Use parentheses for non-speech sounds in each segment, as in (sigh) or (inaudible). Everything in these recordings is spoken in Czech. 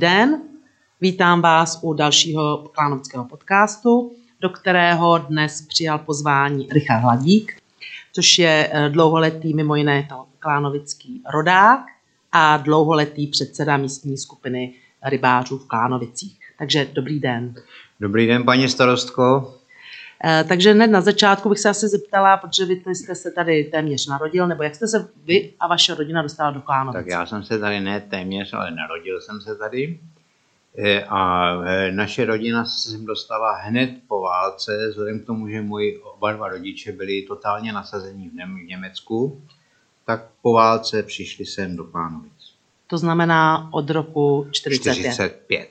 den, vítám vás u dalšího klánovického podcastu, do kterého dnes přijal pozvání Richard Hladík, což je eh, dlouholetý mimo jiné klánovický rodák a dlouholetý předseda místní skupiny rybářů v Klánovicích. Takže dobrý den. Dobrý den, paní starostko. Eh, takže hned na začátku bych se asi zeptala, protože vy jste se tady téměř narodil, nebo jak jste se vy a vaše rodina dostala do Klánovic? Tak já jsem se tady ne téměř, ale narodil jsem se tady. Eh, a eh, naše rodina se sem dostala hned po válce, vzhledem k tomu, že moji oba dva rodiče byli totálně nasazení v Německu, tak po válce přišli sem do Klánovic. To znamená od roku 45. 45.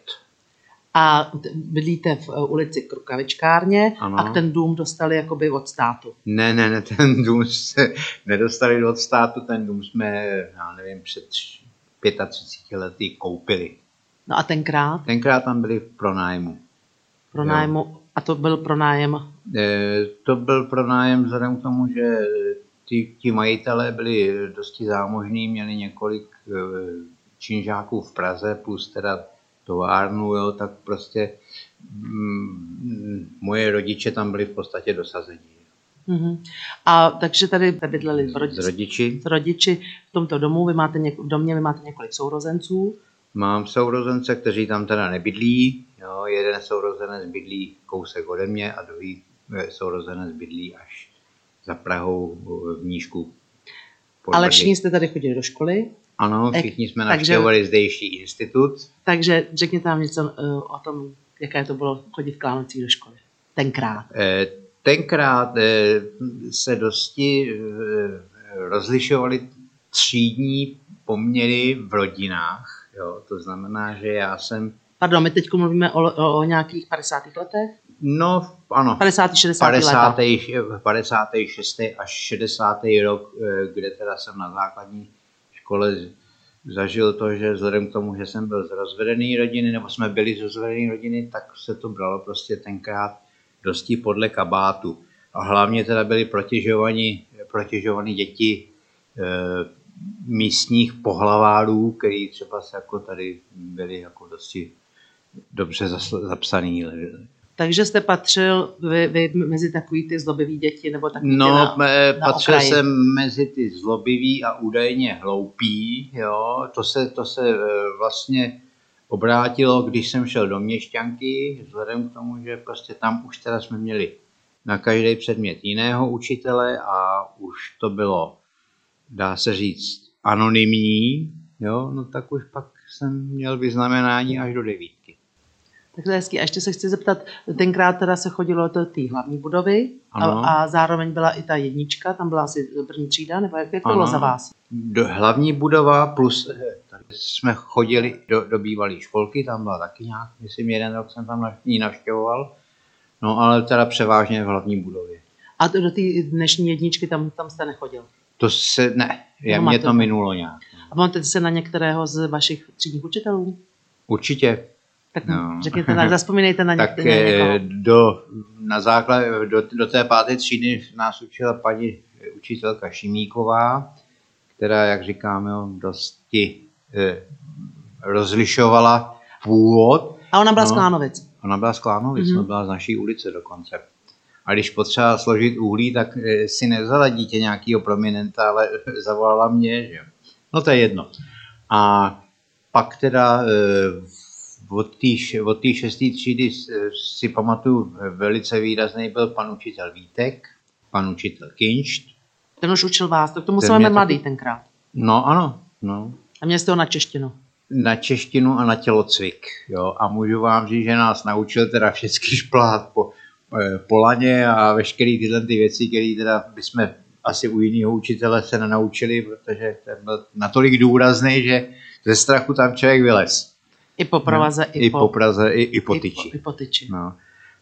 A bydlíte v uh, ulici Krukavičkárně Ano. a ten dům dostali jakoby od státu. Ne, ne, ne, ten dům se nedostali od státu, ten dům jsme, já nevím, před 35 lety koupili. No a tenkrát Tenkrát tam byli v pronájmu. pronájmu, a to byl pronájem, Eh, To byl pronájem vzhledem k tomu, že ti, ti majitelé byli dosti zámožní, měli několik eh, činžáků v Praze, plus teda továrnu, jo, tak prostě mm, moje rodiče tam byli v podstatě dosazení. mhm. A takže tady bydleli s rodiči, rodiči s rodiči v tomto domu, vy máte něk- v domě vy máte několik sourozenců, mám sourozence, kteří tam teda nebydlí. Jo, jeden sourozenec bydlí kousek ode mě a druhý eh, sourozenec bydlí až za Prahou v Nížku. ale všichni jste tady chodili do školy, Ano, Tak- všichni jsme navštěvovali zdejší institut. takže řekněte nám něco uh, o tom, jaké to bylo chodit v Klánovcích do školy. Tenkrát. Eh, Tenkrát eh, se dosti eh, rozlišovaly třídní poměry v rodinách. Jo, to znamená, že já jsem, Pardon, my teď mluvíme o, o, o nějakých 50. letech? no ano, 50. 60. 50. leta. 56. až 60. rok, eh, kde teda jsem na základní škole zažil to, že vzhledem k tomu, že jsem byl z rozvedené rodiny, nebo jsme byli z rozvedené rodiny, tak se to bralo prostě tenkrát dosti podle kabátu. A hlavně teda byly protěžovaní, děti e, místních pohlavárů, který třeba se jako tady byli jako dosti dobře zapsaný. Takže jste patřil vy, vy mezi takový ty zlobivý děti, nebo takový No, na, na patřil okraji. jsem mezi ty zlobivý a údajně hloupý, jo, to se, to se eh, vlastně obrátilo, když jsem šel do Měšťanky, vzhledem k tomu, že prostě tam už teda jsme měli na každý předmět jiného učitele a už to bylo, dá se říct, anonymní, jo, no tak už pak jsem měl vyznamenání až do devítky. Tak to je hezký. A ještě se chci zeptat, tenkrát teda se chodilo do té hlavní budovy a, Ano. a zároveň byla i ta jednička, tam byla asi první třída, nebo jak, jak to bylo za vás? do hlavní budova plus eh, tady jsme chodili do, do bývalé školky, tam byla taky nějak, myslím jeden rok jsem tam ji navštěvoval, no ale teda převážně v hlavní budově. A to do té dnešní jedničky tam, tam jste nechodil. To se, ne, je, No, mě máte- to minulo nějak. A pamatujete se na některého z vašich třídních učitelů? Určitě. Tak No. (laughs) řekněte, na, zaspomínejte na, Tak někoho. eh, do, na základ, do, do té páté třídy nás učila paní učitelka Šimíková, která, jak říkám, jo, dosti eh, rozlišovala původ A ona byla no. z Klánovic. Ona byla z Klánovic, Mhm. mm-hmm. byla z naší ulice dokonce. A když potřeba složit uhlí, tak eh, si nevzala dítě nějakého prominenta, ale (laughs) zavolala mě, že. No to je jedno. A pak teda eh, od té od šesté třídy si pamatuju velice výrazný byl pan učitel Vítek, pan učitel Kinšt. Ten už učil vás, tak to musel být mladý tenkrát. No ano, no. A měl jste ho na češtinu. na češtinu a na tělocvik. Jo? A můžu vám říct, že nás naučil teda všechny šplhat po, eh, po laně a veškeré tyhle ty věci, které teda bychom asi u jiného učitele se nenaučili, protože ten byl natolik důrazný, že ze strachu tam člověk vylez. I po provaze, i, I po Praze, i, i po i tyči. po, i po tyči. No.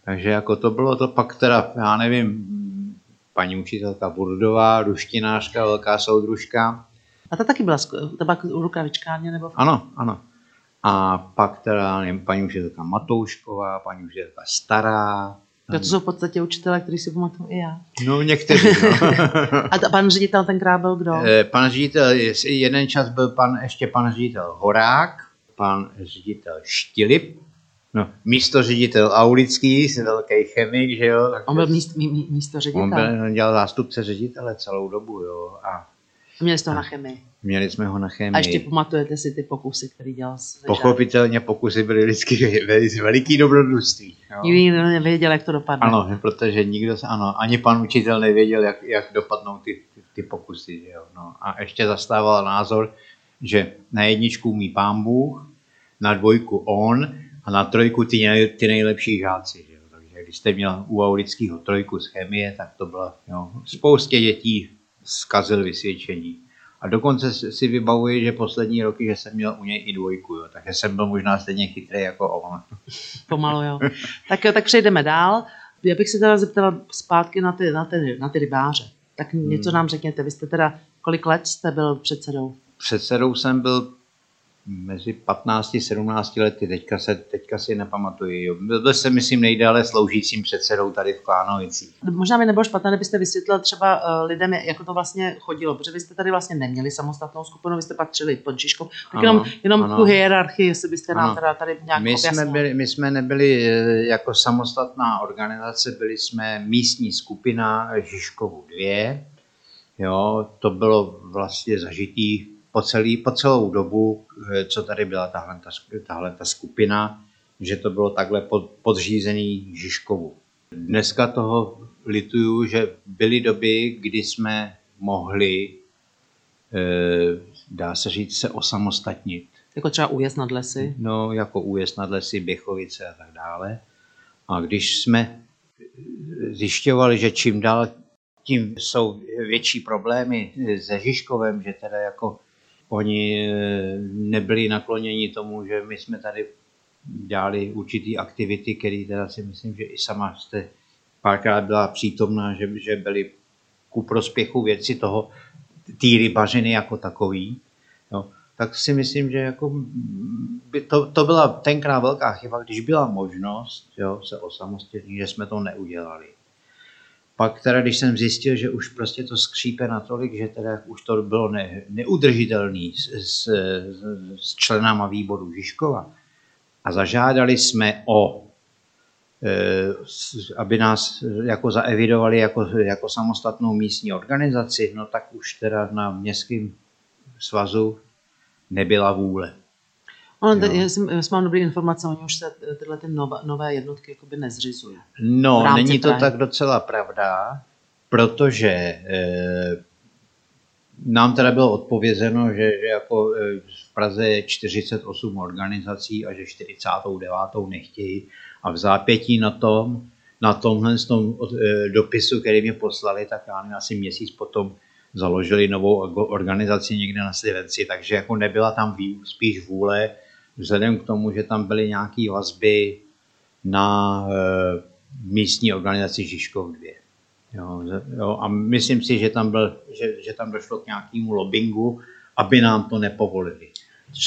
Takže jako to bylo to pak teda, já nevím, paní učitelka Burdová, ruštinářka, velká soudružka, A ta taky byla, ta byla u rukavičkárně, nebo? Ano, ano. A pak teda nevím, paní učitelka Matoušková, paní učitelka Stará. To, to jsou v podstatě učitelé, který si pamatuju i já. No někteří, no. (laughs) A ta, pan ředitel tenkrát byl kdo? Eh, pan ředitel, jeden čas byl pan, ještě pan ředitel Horák, pan ředitel Štilip, no, místo ředitel Aulický, velký chemik, že jo. On byl míst, mí, místo ředitel. On, byl, on dělal zástupce ředitele celou dobu, jo. A Měli jste ho na chemii. Měli jsme ho na chemii. A ještě pamatujete si ty pokusy, které dělal s Pochopitelně pokusy byly vždycky veliký dobrodružství. Nikdo nevěděl, jak to dopadne. Ano, protože nikdo ano, ani pan učitel nevěděl, jak, jak dopadnou ty, ty, ty pokusy. Že jo? No. A ještě zastával názor, že na jedničku mý pán Bůh, na dvojku on a na trojku ty, nej, ty nejlepší žáci. Že jo? Takže když jste měl u Aulického trojku z chemie, tak to bylo, jo, spoustě dětí zkazil vysvědčení. A dokonce si vybavuji, že poslední roky, že jsem měl u něj i dvojku, jo. takže jsem byl možná stejně chytrý jako on. Pomalu, jo. Tak jo, tak přejdeme dál. Já bych se teda zeptala zpátky na ty, na ty, na ty rybáře. Tak něco hmm. nám řekněte, vy jste teda, kolik let jste byl předsedou? Předsedou jsem byl mezi 15 a 17 lety, teďka, se, teďka si nepamatuji. Byl jsem, myslím, nejdále sloužícím předsedou tady v Klánovicích. Možná by nebylo špatné, kdybyste vysvětlil třeba uh, lidem, jak to vlastně chodilo, protože vy jste tady vlastně neměli samostatnou skupinu, vy jste patřili pod Žižkou. Tak ano, jenom, jenom ano. tu hierarchii, jestli byste ano. nám teda tady nějak my jsme, byli, my jsme nebyli eh, jako samostatná organizace, byli jsme místní skupina Žižkovu 2. Jo, to bylo vlastně zažitý po, celý, po celou dobu, eh, co tady byla tahle, tahle ta skupina, že to bylo takhle pod, podřízený Žižkovu. Dneska toho lituju, že byly doby, kdy jsme mohli, eh, dá se říct, se osamostatnit. Jako třeba újezd nad lesy? No, jako újezd nad lesy, Běchovice a tak dále. A když jsme zjišťovali, že čím dál tím jsou větší problémy se Žižkovem, že teda jako oni eh, nebyli nakloněni tomu, že my jsme tady dělali určitý aktivity, které teda si myslím, že i sama jste párkrát byla přítomná, že, že byly ku prospěchu věci toho, té rybařiny jako takový. Jo. Tak si myslím, že jako by to, to byla tenkrát velká chyba, když byla možnost jo, se osamostatnit, že jsme to neudělali. Pak teda, když jsem zjistil, že už prostě to skřípe natolik, že teda už to bylo ne, neudržitelný s, s, s členama výboru Žižkova a zažádali jsme o, e, aby nás jako zaevidovali jako, jako samostatnou místní organizaci, no tak už teda na městském svazu nebyla vůle. Ono, já, jsem, já jsem mám dobré informace, oni už se tyhle ty nové, nové jednotky jakoby nezřizují. No, není to tak docela pravda, protože eh, nám teda bylo odpovězeno, že, že jako eh, v Praze je 48 organizací a že 49. nechtějí a v zápětí na tom, na tomhle tom eh, dopisu, který mě poslali, tak já nevím, asi měsíc potom založili novou organizaci někde na Slivenci, takže jako nebyla tam spíš vůle vzhledem k tomu, že tam byly nějaké vazby na e, místní organizaci Žižkov 2. Jo, jo, a myslím si, že tam, byl, že, že tam došlo k nějakému lobbingu, aby nám to nepovolili.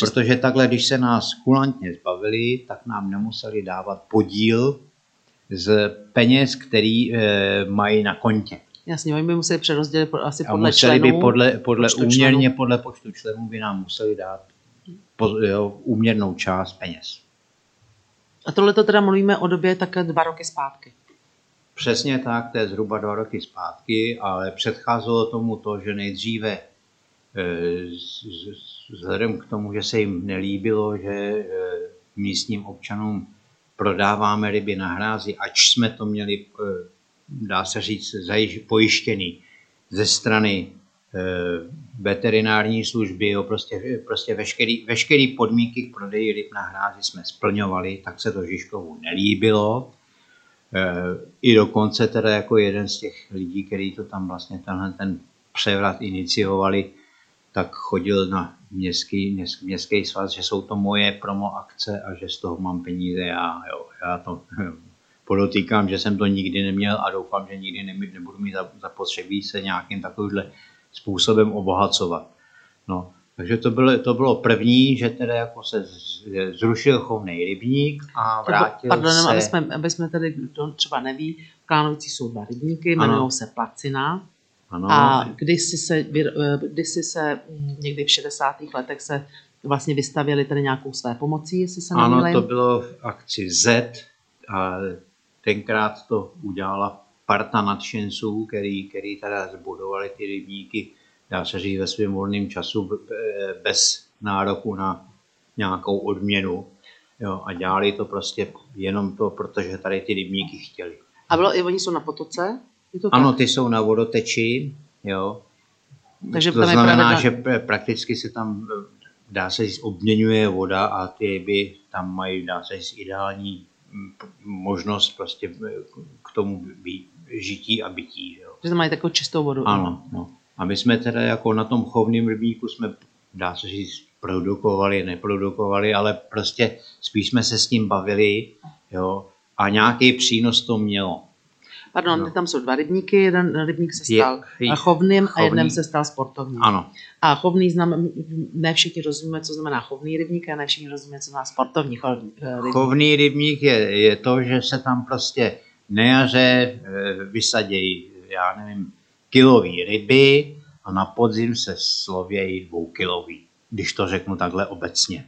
Protože takhle, když se nás kulantně zbavili, tak nám nemuseli dávat podíl z peněz, který e, mají na kontě. Jasně, oni by museli přerozdělit asi podle a museli členů, by podle, podle úměrně členů. podle počtu členů by nám museli dát jo, úměrnou část peněz. A tohle to teda mluvíme o době také dva roky zpátky. Přesně tak, to je zhruba dva roky zpátky, ale předcházelo tomu to, že nejdříve e, vzhledem k tomu, že se jim nelíbilo, že e, místním občanům prodáváme ryby na hrázi, ač jsme to měli, e, dá se říct, pojištěný ze strany veterinární služby, jo, prostě, prostě veškerý, veškerý podmínky k prodeji ryb na hrázi jsme splňovali, tak se to Žižkovu nelíbilo. E, I dokonce teda jako jeden z těch lidí, který to tam vlastně tenhle ten převrat iniciovali, tak chodil na městský, městský svaz, že jsou to moje promo akce a že z toho mám peníze já. Jo, já to (laughs) podotýkám, že jsem to nikdy neměl a doufám, že nikdy nebudu mít zapotřebí se nějakým takovýmhle způsobem obohacovat. No, takže to bylo, to bylo první, že teda jako se zrušil chovný rybník a vrátil Pardon, se... aby jsme, aby jsme tady, kdo třeba neví, v jsou dva rybníky, jmenují se Placina. Ano. A kdysi se, kdysi se někdy v 60. letech se vlastně vystavěli tady nějakou své pomocí, jestli se Ano, nemýlím. to bylo v akci Z a tenkrát to udělala parta nadšenců, který, který teda zbudovali ty rybníky, dá se říct, ve svém volném času bez nároku na nějakou odměnu. Jo, a dělali to prostě jenom to, protože tady ty rybníky chtěli. A bylo, i oni jsou na potoce? Je to Ano, ty jsou na vodoteči, jo. Takže to znamená, pravidla- že pr- prakticky se tam, dá se říct, obměňuje voda a ty ryby tam mají, dá se říct, ideální možnost prostě k tomu být, žití a bytí. Jo. Že tam mají takovou čistou vodu. Ano, no. A my jsme teda jako na tom chovném rybníku jsme, dá se říct, produkovali, neprodukovali, ale prostě spíš jsme se s tím bavili, jo, a nějaký přínos to mělo. Pardon, No. tam jsou dva rybníky, jeden rybník se stal je- chovným a chovný. jeden se stal sportovním. Ano, A chovný znamená, ne všichni rozumíme, co znamená chovný rybník a ne všichni rozumíme, co znamená sportovní chovný, eh, rybník. Chovný rybník je, je to, že se tam prostě na jaře eh, vysadějí, já nevím, kilový ryby a na podzim se slovějí dvoukilový, když to řeknu takhle obecně.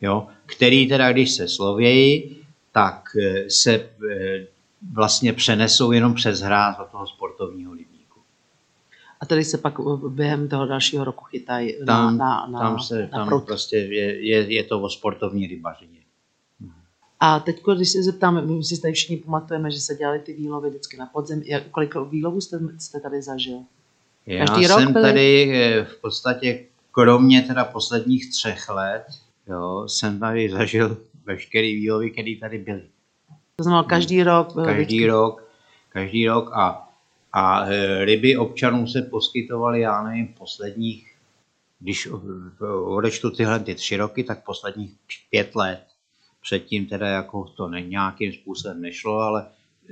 Jo? Který teda, když se slovějí, tak eh, se eh, vlastně přenesou jenom přes hráz do toho sportovního rybníku. A tady se pak během toho dalšího roku chytají na, Tam, na, na, tam, se, na tam prostě je, je, je to o sportovní rybařině. A teď, když se zeptám, my si tady všichni pamatujeme, že se dělali ty výlovy vždycky na podzim. Jak, kolik výlovů jste, jste tady zažil? Já Každý rok jsem byly? tady eh, v podstatě, kromě teda posledních třech let, jo, jsem tady zažil veškerý výlovy, které tady byly. To znamená, každý rok byl Každý vždycky- rok, každý rok a, a eh, ryby občanům se poskytovaly, já nevím, posledních, když odečtu tyhle ty tři roky, tak posledních pět let. Předtím teda jako to ne, nějakým způsobem nešlo, ale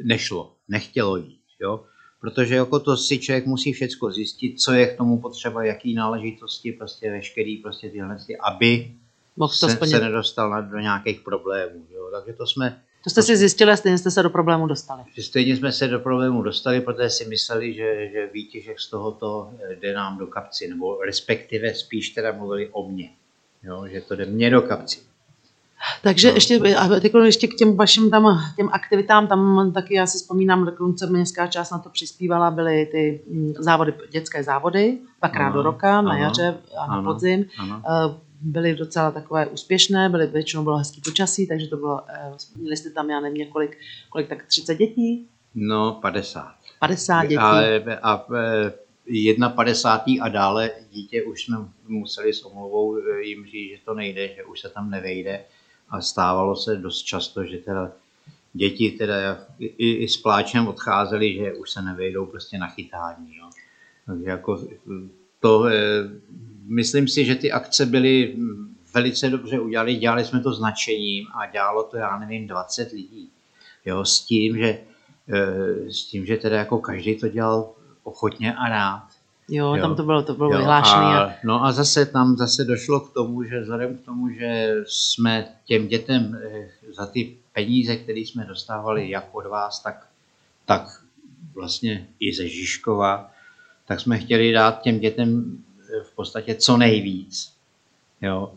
nešlo, nechtělo jít, jo. Protože jako to si člověk musí všecko zjistit, co je k tomu potřeba, jaký náležitosti, prostě veškerý prostě tyhle, ty, aby mohl to se, splnit. se nedostal na, do nějakých problémů, jo. Takže to jsme, To jste si zjistili a stejně jste se do problému dostali. stejně jsme se do problému dostali, protože si mysleli, že, že výtěžek z tohoto eh, jde nám do kapci, nebo respektive spíš teda mluvili o mně, jo, že to jde mně do kapci. Takže No. ještě, a teď ještě k těm vašim tam, těm aktivitám, tam taky já si vzpomínám, dokonce městská část na to přispívala, byly ty mm, závody, dětské závody, dvakrát Ano, do roka, na ano, jaře a na ano, podzim. Ano. Eh, Byly docela takové úspěšné, byly, většinou bylo hezký počasí, takže to bylo, eh, měli jste tam, já nevím, několik, kolik, tak 30 dětí, No, 50. 50 dětí. A, a, jedna padesátý a dále dítě už jsme museli s omluvou e, jim říct, že to nejde, že už se tam nevejde. A stávalo se dost často, že teda děti teda i, i s pláčem odcházeli, že už se nevejdou prostě na chytání. Jo. Takže jako to, e, myslím si, že ty akce byly velice dobře udělané, dělali jsme to značením a dělalo to, já nevím, 20 lidí. Jo, s tím, že e, s tím, že teda jako každý to dělal ochotně a rád. Jo, Jo. tam to bylo, to bylo vyhlášené. a, no a zase tam zase došlo k tomu, že vzhledem k tomu, že jsme těm dětem eh, za ty peníze, které jsme dostávali jak od vás, tak, tak vlastně i ze Žižkova, tak jsme chtěli dát těm dětem eh, v podstatě co nejvíc. Jo.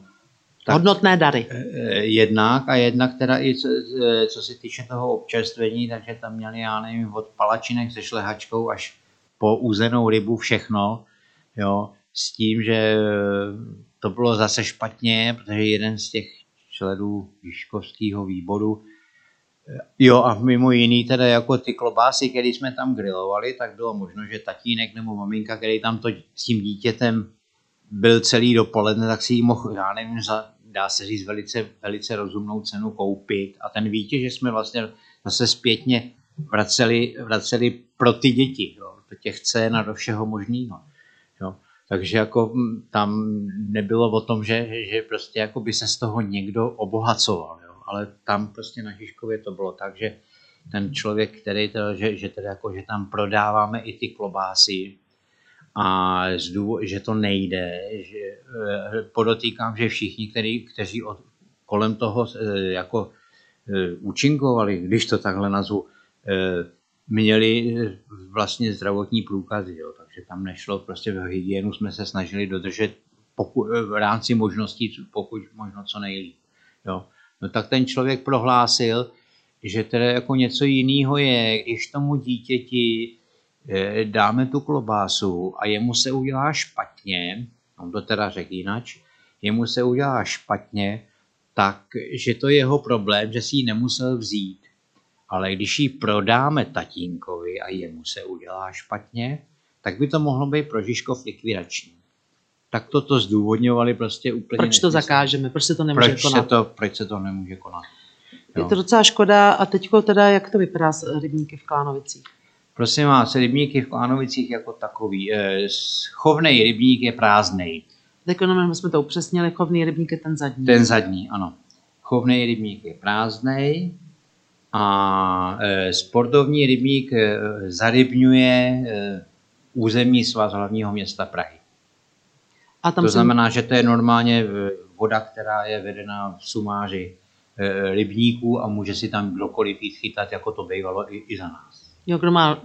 Tak, Hodnotné dary. eh, jednak a jednak teda i co, co se týče toho občerstvení, takže tam měli, já nevím, od palačinek se šlehačkou až po uzenou rybu všechno, jo, s tím, že to bylo zase špatně, protože jeden z těch členů Žižkovského výboru Jo a mimo jiný teda jako ty klobásy, které jsme tam grilovali, tak bylo možno, že tatínek nebo maminka, který tam to s tím dítětem byl celý dopoledne, tak si ji mohl, já nevím, za, dá se říct, velice, velice rozumnou cenu koupit. A ten výtěž jsme vlastně zase zpětně vraceli, vraceli pro ty děti, těch cen a do všeho možného. Jo. Takže jako mm, tam nebylo o tom, že, že prostě jako by se z toho někdo obohacoval. Jo. Ale tam prostě na Žižkově to bylo tak, že ten člověk, který to, že, že, teda jako, že tam prodáváme i ty klobásy, a z důvod, že to nejde, že eh, podotýkám, že všichni, který, kteří od, kolem toho eh, jako eh, účinkovali, když to takhle nazvu, měli eh, vlastně zdravotní průkazy, jo, takže tam nešlo, prostě v hygienu jsme se snažili dodržet pokud, v rámci možností, pokud možno co nejlíp. Jo. No tak ten člověk prohlásil, že teda jako něco jiného je, když tomu dítěti eh, dáme tu klobásu a jemu se udělá špatně, on to teda řekl jinač, jemu se udělá špatně, tak že to je jeho problém, že si ji nemusel vzít. Ale když ji prodáme tatínkovi a jemu se udělá špatně, tak by to mohlo být pro Žižkov likvidační. Tak toto zdůvodňovali prostě úplně Proč to nesmysl. zakážeme? Proč se to nemůže proč konat? Se to, proč se to nemůže konat? Je to docela škoda. A teďko teda, jak to vypadá s rybníky v Klánovicích? Prosím vás, rybníky v Klánovicích jako takový. eh, Chovnej rybník je prázdnej. Tak jenom my jsme to upřesnili, chovný rybník je ten zadní. Ten zadní, ano. Chovnej rybník je prázdnej a e, sportovní rybník e, zarybňuje e, územní svaz hlavního města Prahy. a tam to jsem- znamená, že to je normálně voda, která je vedena v sumáři rybníků a může si tam kdokoliv jít chytat, jako to bývalo i, i za nás. Jo, kdo má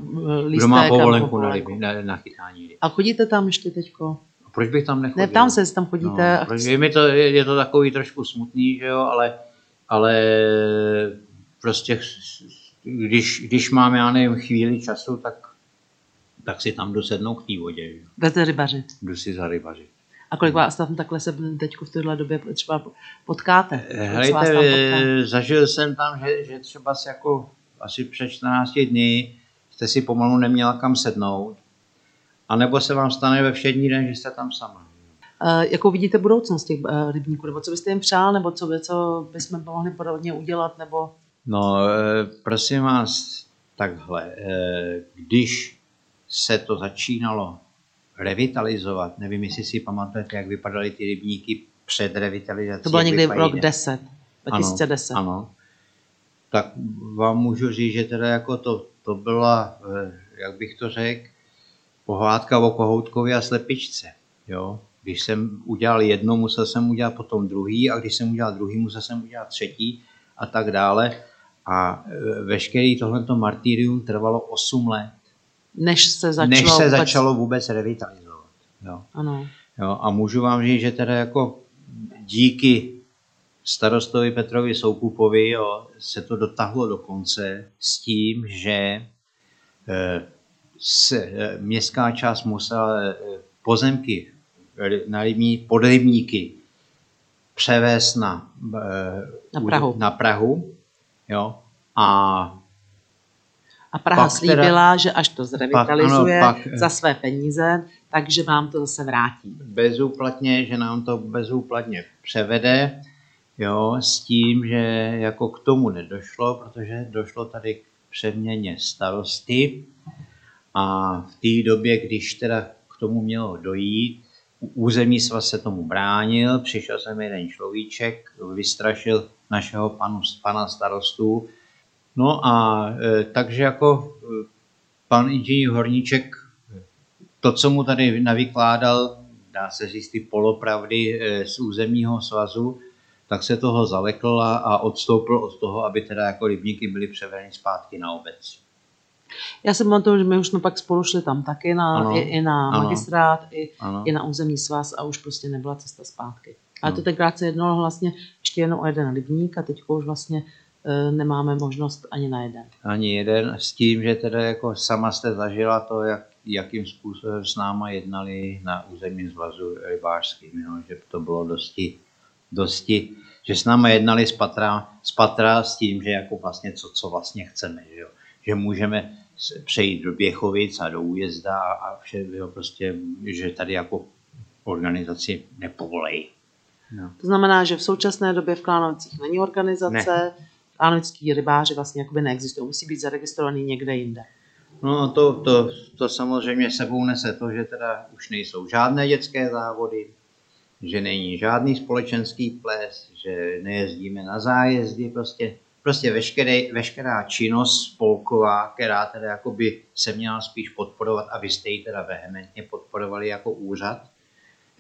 lístek Kdo má povolenku na, povolenku. ryby, na, na chytání ryb. A chodíte tam ještě teďko? A proč bych tam nechodil? Ne, ptám se, tam chodíte. No, a protože je, mi to, je, je to takový trošku smutný, že jo, ale, ale prostě když, když mám, já nevím, chvíli času, tak, tak si tam jdu sednout k té vodě, že. Jdete rybařit. jdu si zarybařit. A kolik vás tam takhle se teď v téhle době třeba potkáte? Se tam potká? eh, zažil jsem tam, že, že třeba si jako asi před 14 dny jste si pomalu neměla kam sednout, a nebo se vám stane ve všední den, že jste tam sama. Uh, jakou vidíte budoucnost těch uh, rybníků? Nebo co byste jim přál? Nebo co, by, co bychom mohli podobně udělat? Nebo No, eh, prosím vás, takhle, eh, když se to začínalo revitalizovat, nevím, jestli si pamatujete, jak vypadaly ty rybníky před revitalizací. to bylo někdy v vypadají rok 10, 2010. Ano, ano. Tak vám můžu říct, že teda jako to, to byla, eh, jak bych to řekl, pohádka o kohoutkovi a slepičce. Jo? Když jsem udělal jedno, musel jsem udělat potom druhý a když jsem udělal druhý, musel jsem udělat třetí a tak dále. A eh, veškerý tohleto martýrium trvalo 8 let, Než se začalo. než se vůbec- začalo vůbec revitalizovat. Jo? Ano. Jo, a můžu vám říct, že teda jako díky starostovi Petrovi Soukupovi jo, se to dotáhlo do konce s tím, že eh, se, eh, městská část musela pozemky na rybní, pod rybníky převést na, Na Prahu. na Prahu jo, a A Praha Pak teda- slíbila, že až to zrevitalizuje Pak- ano, pak- za své peníze, takže vám to zase vrátí. bezúplatně, že nám to bezúplatně převede, jo, s tím, že jako k tomu nedošlo, protože došlo tady k přeměně starosty a v té době, když teda k tomu mělo dojít, územní svaz se tomu bránil, přišel sem jeden človíček, vystrašil našeho panu, pana starostu, no a e, takže jako e, pan inženýr Horníček to, co mu tady navykládal, dá se říct ty polopravdy eh, z územního svazu, tak se toho zalekl a, a odstoupil od toho, aby teda jako rybníky byly převedeny zpátky na obec. Já si pamatuju, že my už jsme pak spolu šli tam taky, na, Ano, i, i na ano. magistrát, i, Ano. i na územní svaz a už prostě nebyla cesta zpátky. Ale No. to tenkrát se jednalo vlastně ještě jenom o jeden rybník a teď už vlastně e, nemáme možnost ani na jeden. Ani jeden s tím, že teda jako sama jste zažila to, jak, jakým způsobem s náma jednali na územním zvazu rybářským, jo? že to bylo dosti, dosti, že s náma jednali z patra, z patra s tím, že jako vlastně co, co vlastně chceme, že, jo? že můžeme přejít do Běchovic a do újezda a, vše, jo, prostě, že tady jako organizaci nepovolej. No. To znamená, že v současné době v Klánovicích není organizace, Klánovický rybáři vlastně jakoby neexistují, musí být zaregistrovaný někde jinde. No to, to, to samozřejmě sebou nese to, že teda už nejsou žádné dětské závody, že není žádný společenský ples, že nejezdíme na zájezdy, prostě, prostě veškeré, veškerá činnost spolková, která teda jakoby se měla spíš podporovat a vy jste ji teda vehementně podporovali jako úřad,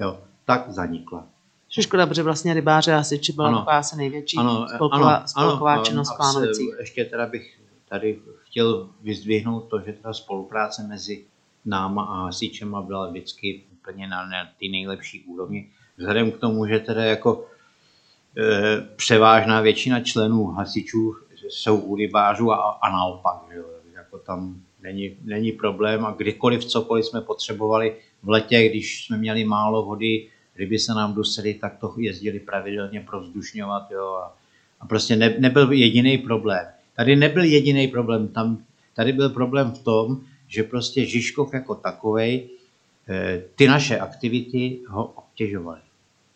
jo, tak zanikla. Což je škoda, protože vlastně rybáře a siči byla asi největší Ano, spolková, ano, spolková ano, činnost se- Ještě teda bych tady chtěl vyzdvihnout to, že ta spolupráce mezi náma a hasičema byla vždycky úplně na, na ty nejlepší úrovni. vzhledem k tomu, že teda jako e, převážná většina členů hasičů jsou u rybářů a, a naopak, že jako tam není, není problém a kdykoliv cokoliv jsme potřebovali v letě, když jsme měli málo vody, ryby se nám dusely, tak to jezdili pravidelně provzdušňovat, jo, a, a prostě ne, nebyl jediný problém. Tady nebyl jediný problém, tam, tady byl problém v tom, že prostě Žižkov jako takovej eh, ty naše aktivity ho obtěžovaly.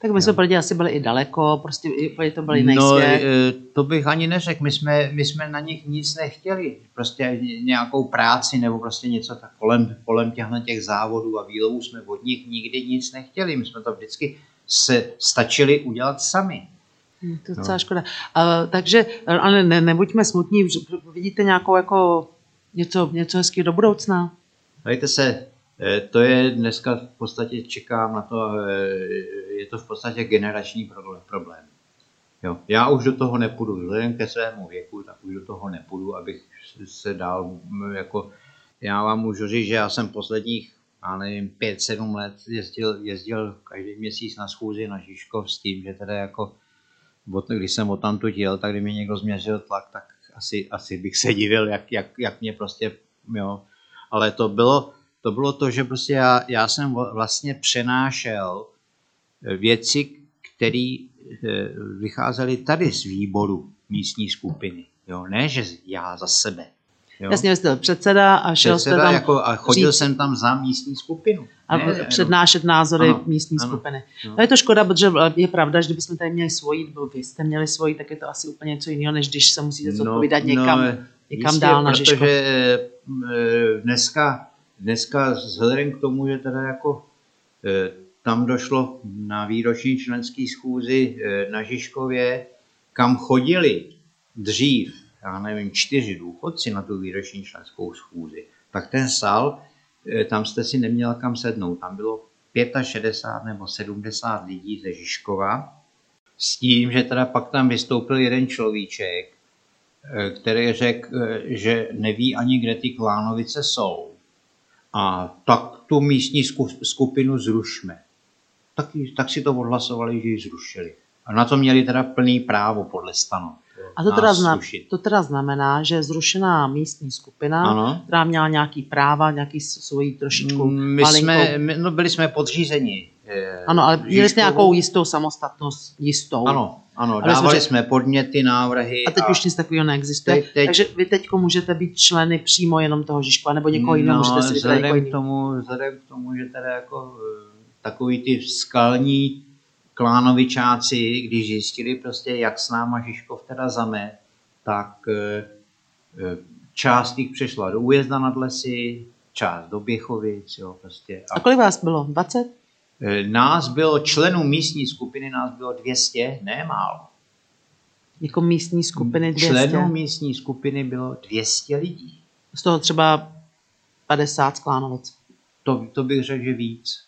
Tak my jsme pro asi byli i daleko, prostě i to byl jiný no, svět. eh, to bych ani neřekl, my jsme, my jsme na nich nic nechtěli, prostě nějakou práci nebo prostě něco tak kolem, kolem těchto těch závodů a výlovů jsme od nich nikdy nic nechtěli, my jsme to vždycky se stačili udělat sami. Hm, to je docela no. škoda. Uh, takže, ale ne, nebuďme smutní, vidíte nějakou jako něco, něco hezkého do budoucna? Dajte se, to je dneska v podstatě, čekám na to, eh, je to v podstatě generační problém. Jo. Já už do toho nepůjdu, vzhledem ke svému věku, tak už do toho nepůjdu, abych se dál, jako, já vám můžu říct, že já jsem posledních, já nevím, 5-7 let jezdil, jezdil každý měsíc na schůzi na Žižkov s tím, že teda jako, když jsem o tamtu jel, tak když mi někdo změřil tlak, tak asi, asi bych se divil, jak, jak, jak mě prostě, jo. Ale to bylo, to bylo to, že prostě já, já jsem vlastně přenášel věci, které eh, vycházely tady z výboru místní skupiny. Jo, ne, že já za sebe. Jo? Jasně, jste předseda a šel předseda jste tam jako, a chodil říct, jsem tam za místní skupinu. A ne, přednášet názory ano, místní ano, skupiny. Ano. No je to škoda, protože je pravda, že kdybychom tady měli svoji, nebo vy jste měli svoji, tak je to asi úplně něco jiného, než když se musíte no, odpovídat někam, no, někam jistě, dál na Žižkov. Protože eh, dneska, dneska vzhledem k tomu, že teda jako eh, tam došlo na výroční členský schůzi eh, na Žižkově, kam chodili dřív, já nevím, čtyři důchodci na tu výroční členskou schůzi, tak ten sál, eh, tam jste si neměla kam sednout. Tam bylo 65 nebo 70 lidí ze Žižkova, s tím, že teda pak tam vystoupil jeden človíček, který řekl, že neví ani, kde ty Klánovice jsou. A tak tu místní skupinu zrušme tak, tak si to odhlasovali, že ji zrušili. A na to měli teda plný právo podle stanu. A to teda, zna, to teda znamená, že zrušená místní skupina, ano. která měla nějaký práva, nějaký svoji trošičku my malinkou... Jsme, my, no byli jsme podřízeni. Eh, ano, ale měli jste nějakou jistou samostatnost, jistou. Ano, ano, ale dávali jsme, jsme podněty, návrhy. A teď a... už nic takového neexistuje. Teď, teď... Takže vy teď můžete být členy přímo jenom toho Žižkova, nebo někoho jiného no, můžete si vzhledem k tomu, vzhledem k tomu, že teda jako eh, takový ty skalní klánovičáci, když zjistili prostě, jak s náma Žižkov teda zame, tak e, e, část jich přešla do Újezda nad lesy, část do Běchovic, jo, prostě. A, a kolik vás bylo? 20? E, nás bylo, členů místní skupiny nás bylo 200, ne málo. Jako místní skupiny 200? Členů místní skupiny bylo 200 lidí. Z toho třeba 50 z Klánovic. To, to bych řekl, že víc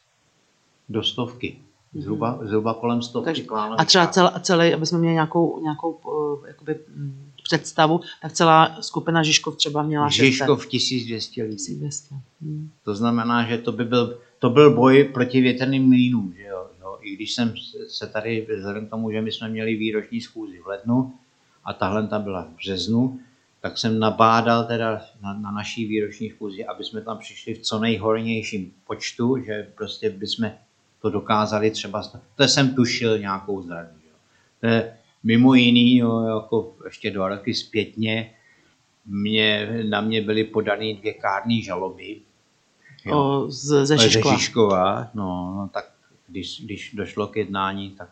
do stovky. Zhruba, zhruba kolem stovky Takže, A třeba celý, celý, aby jsme měli nějakou, nějakou uh, jakoby, mm, představu, tak celá skupina Žižkov třeba měla Žižkov 1200 lidí. 1200. Hmm. To znamená, že to by byl, to byl boj proti větrným mlínům. Že jo? jo? I když jsem se tady, vzhledem k tomu, že my jsme měli výroční schůzi v lednu a tahle tam byla v březnu, tak jsem nabádal teda na, na naší výroční schůzi, aby jsme tam přišli v co nejhornějším počtu, že prostě bychom to dokázali třeba, to jsem tušil nějakou zradu. To je mimo jiný, jo, jako ještě dva roky zpětně, mě, na mě byly podané dvě kárné žaloby. Jo. O, z, ze Žižkova. Ze Žižkova, no, no, tak když, když došlo k jednání, tak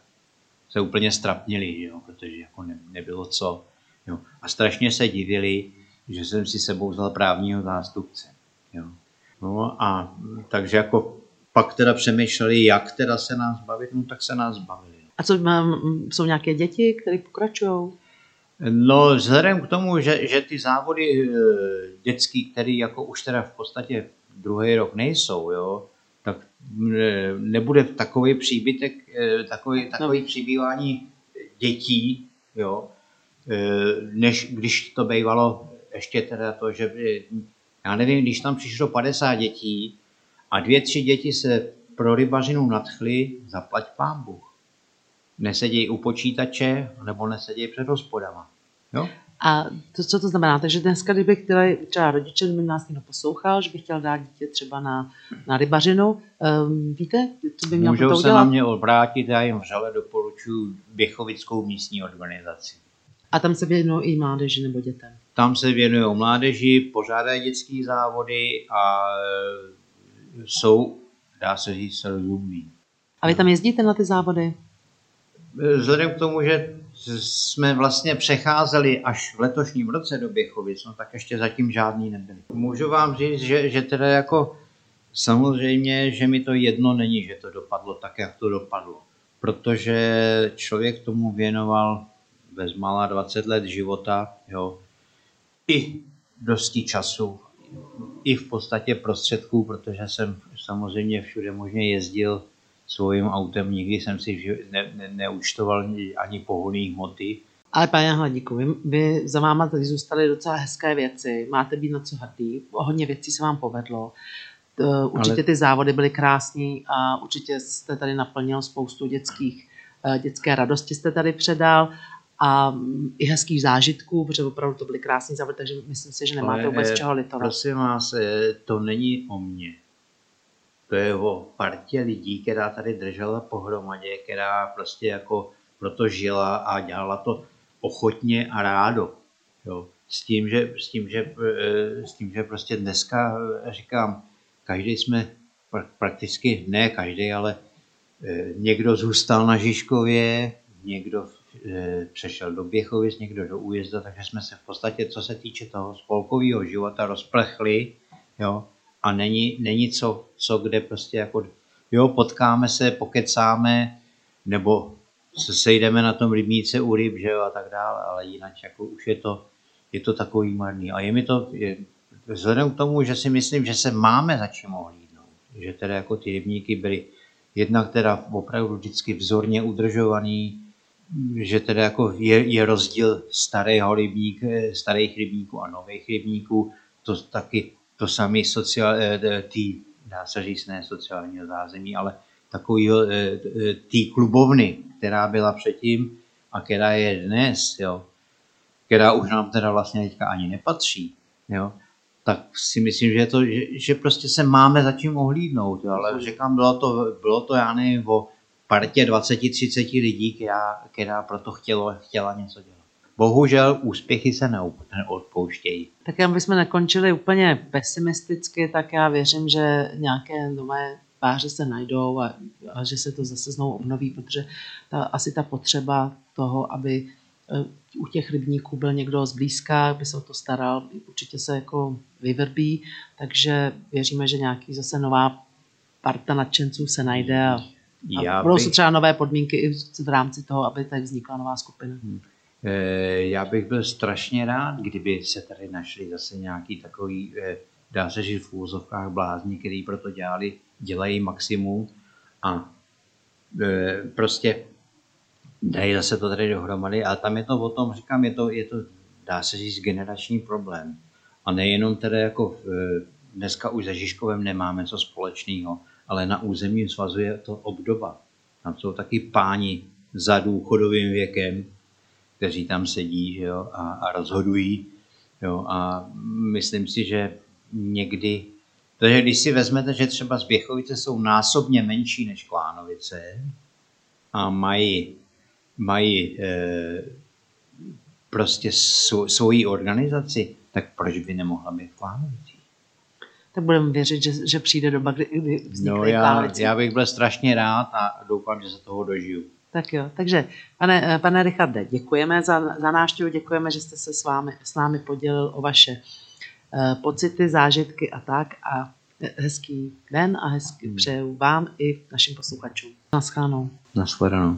se úplně strapnili, jo, protože jako ne, nebylo co. Jo. A strašně se divili, že jsem si sebou vzal právního zástupce. Jo. No a takže jako pak teda přemýšleli, jak teda se nás bavit, no tak se nás bavili. A co, jsou nějaké děti, které pokračují? No, vzhledem k tomu, že, že ty závody e, dětský, které jako už teda v podstatě druhý rok nejsou, jo, tak nebude takový příbytek, takový, takový no. přibývání dětí, jo, než když to bývalo ještě teda to, že já nevím, když tam přišlo 50 dětí, a dvě, tři děti se pro rybařinu nadchli, zaplať pán Bůh. Neseděj u počítače, nebo neseděj před hospodama. Jo? A to, co to znamená? Takže dneska, kdyby chtěli, třeba rodiče, kdyby nás někdo poslouchal, že by chtěl dát dítě třeba na, na rybařinu, um, víte, co by měl Můžou to se udělat? na mě obrátit, já jim vřele doporučuji Běchovickou místní organizaci. A tam se věnují i mládeži nebo dětem. Tam se věnují mládeži, pořádají dětské závody a e, jsou, dá se říct, rozumní. A vy tam jezdíte na ty závody? Vzhledem k tomu, že jsme vlastně přecházeli až v letošním roce do Běchovic, no tak ještě zatím žádný nebyli. Můžu vám říct, že, že teda jako samozřejmě, že mi to jedno není, že to dopadlo tak, jak to dopadlo. Protože člověk tomu věnoval bezmála 20 let života, jo, i dosti času, i v podstatě prostředků, protože jsem samozřejmě všude možně jezdil svým autem, nikdy jsem si ne, ne, neúčtoval ani pohonný hmoty. Ale pane Hladíku, vy, vy za váma tady zůstaly docela hezké věci, máte být na co hrdý, hodně věcí se vám povedlo. Určitě Ale- ty závody byly krásní a určitě jste tady naplnil spoustu dětských, eh, dětské radosti jste tady předal a mm, i hezkých zážitků, protože opravdu to byly krásné závody, takže myslím si, že nemáte Ale, vůbec eh, čeho litovat. Prosím vás, eh, to není o mně. To je o partě lidí, která tady držela pohromadě, která prostě jako proto žila a dělala to ochotně a rádo. Jo. S tím, že, s tím, že, eh, s tím, že prostě dneska eh, říkám, každý jsme pra- prakticky, ne každý, ale eh, někdo zůstal na Žižkově, někdo přešel do Běchovic, někdo do újezda, takže jsme se v podstatě, co se týče toho spolkového života, rozplechli, jo, a není, není co, co kde prostě jako, jo, potkáme se, pokecáme, nebo se sejdeme na tom rybníce u ryb, že jo, a tak dále, ale jinak jako už je to, je to takový marný. A je mi to, je, vzhledem k tomu, že si myslím, že se máme za čím ohlídnout, že teda jako ty rybníky byly jednak teda opravdu vždycky vzorně udržovaný, že teda jako je, je rozdíl starého rybník, eh, starých rybníků a nových rybníků, to taky to samé sociál, eh, tý, dá se říct, ne sociálního zázemí, ale takového té klubovny, která byla předtím a která je dnes, jo, která už nám teda vlastně teďka ani nepatří, jo, tak si myslím, že, je to, že, že prostě se máme za čím ohlídnout, jo, ale říkám, bylo to, bylo to já nevím, o partě 20-30 lidí, která, která proto chtělo, chtěla něco dělat. Bohužel úspěchy se neodpouštějí. Tak aby jsme nekončili úplně pesimisticky, tak já věřím, že nějaké nové páře se najdou a, a že se to zase znovu obnoví, protože ta, asi ta potřeba toho, aby eh, u těch rybníků byl někdo zblízka, aby se o to staral, určitě se jako vyvrbí, takže věříme, že nějaký zase nová parta nadšenců se najde a, a budou se třeba nové podmínky i v rámci toho, aby tady vznikla nová skupina. Eh, Já bych byl strašně rád, kdyby se tady našli zase nějaký takový, eh, dá se říct v úvozovkách blázni, který proto dělali, dělají maximum a eh, prostě dají zase to tady dohromady, ale tam je to o tom, říkám, je to, je to dá se říct, generační problém. A nejenom tedy jako eh, dneska už se Žižkovem nemáme co společného, ale na územním svazu je to obdoba. Tam jsou taky páni za důchodovým věkem, kteří tam sedí že jo, a, a rozhodují. Jo, a myslím si, že někdy, takže když si vezmete, že třeba Zběchovice jsou násobně menší než Klánovice a mají, mají e, prostě svoji organizaci, tak proč by nemohla být v Klánovicích? Tak budeme věřit, že, že přijde doba, kdy, kdy vznikne No, já, Klánovice. já bych byl strašně rád a doufám, že se toho dožiju. Tak jo, takže pane, eh, pane Richarde, děkujeme za, za návštěvu, děkujeme, že jste se s, vámi, s námi podělil o vaše uh, pocity, zážitky a tak a hezký den a hezký Hmm. přeju vám i našim posluchačům. Naschledanou. Nashledanou.